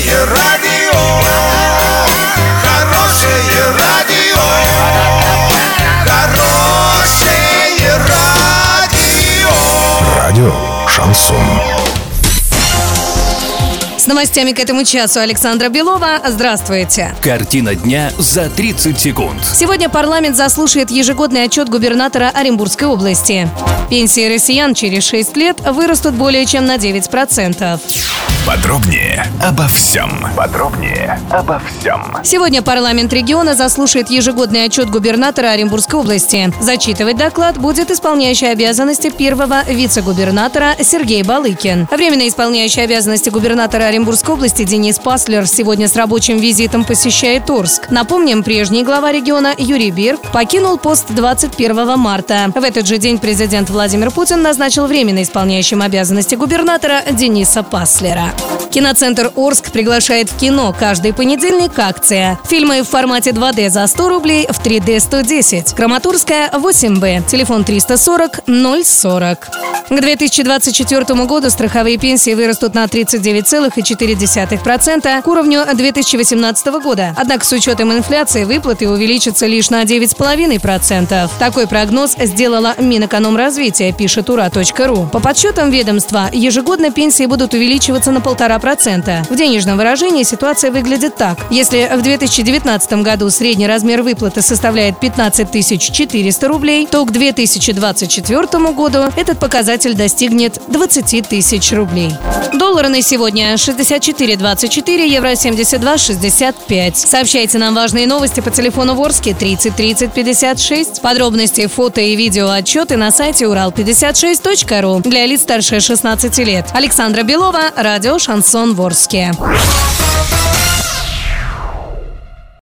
Хорошее радио, хорошее радио, хорошее радио. Радио Шансон. С новостями к этому часу Александра Белова. Здравствуйте. Картина дня за 30 секунд. Сегодня парламент заслушает ежегодный отчет губернатора Оренбургской области. Пенсии россиян через 6 лет вырастут более чем на 9%. Подробнее обо всем. Подробнее обо всем. Сегодня парламент региона заслушает ежегодный отчет губернатора Оренбургской области. Зачитывать доклад будет исполняющий обязанности первого вице-губернатора Сергей Балыкин. Временно исполняющий обязанности губернатора Оренбургской области Денис Паслер сегодня с рабочим визитом посещает Орск. Напомним, прежний глава региона Юрий Бирк покинул пост 21 марта. В этот же день президент Владимир Путин назначил временно исполняющим обязанности губернатора Дениса Паслера. Киноцентр Орск приглашает в кино каждый понедельник акция. Фильмы в формате 2D за 100 рублей, в 3D 110. Краматорская 8Б. Телефон 340 040. К 2024 году страховые пенсии вырастут на 39,4% к уровню 2018 года. Однако с учетом инфляции выплаты увеличатся лишь на 9,5%. Такой прогноз сделала Минэкономразвития, пишет ура.ру. По подсчетам ведомства, ежегодно пенсии будут увеличиваться на полтора процента. В денежном выражении ситуация выглядит так. Если в 2019 году средний размер выплаты составляет 15 400 рублей, то к 2024 году этот показатель достигнет 20 тысяч рублей. Доллары на сегодня 64,24, евро 72,65. Сообщайте нам важные новости по телефону Ворске 30 30 56. Подробности, фото и видео отчеты на сайте урал56.ру для лиц старше 16 лет. Александра Белова, радио «Шансон Ворске».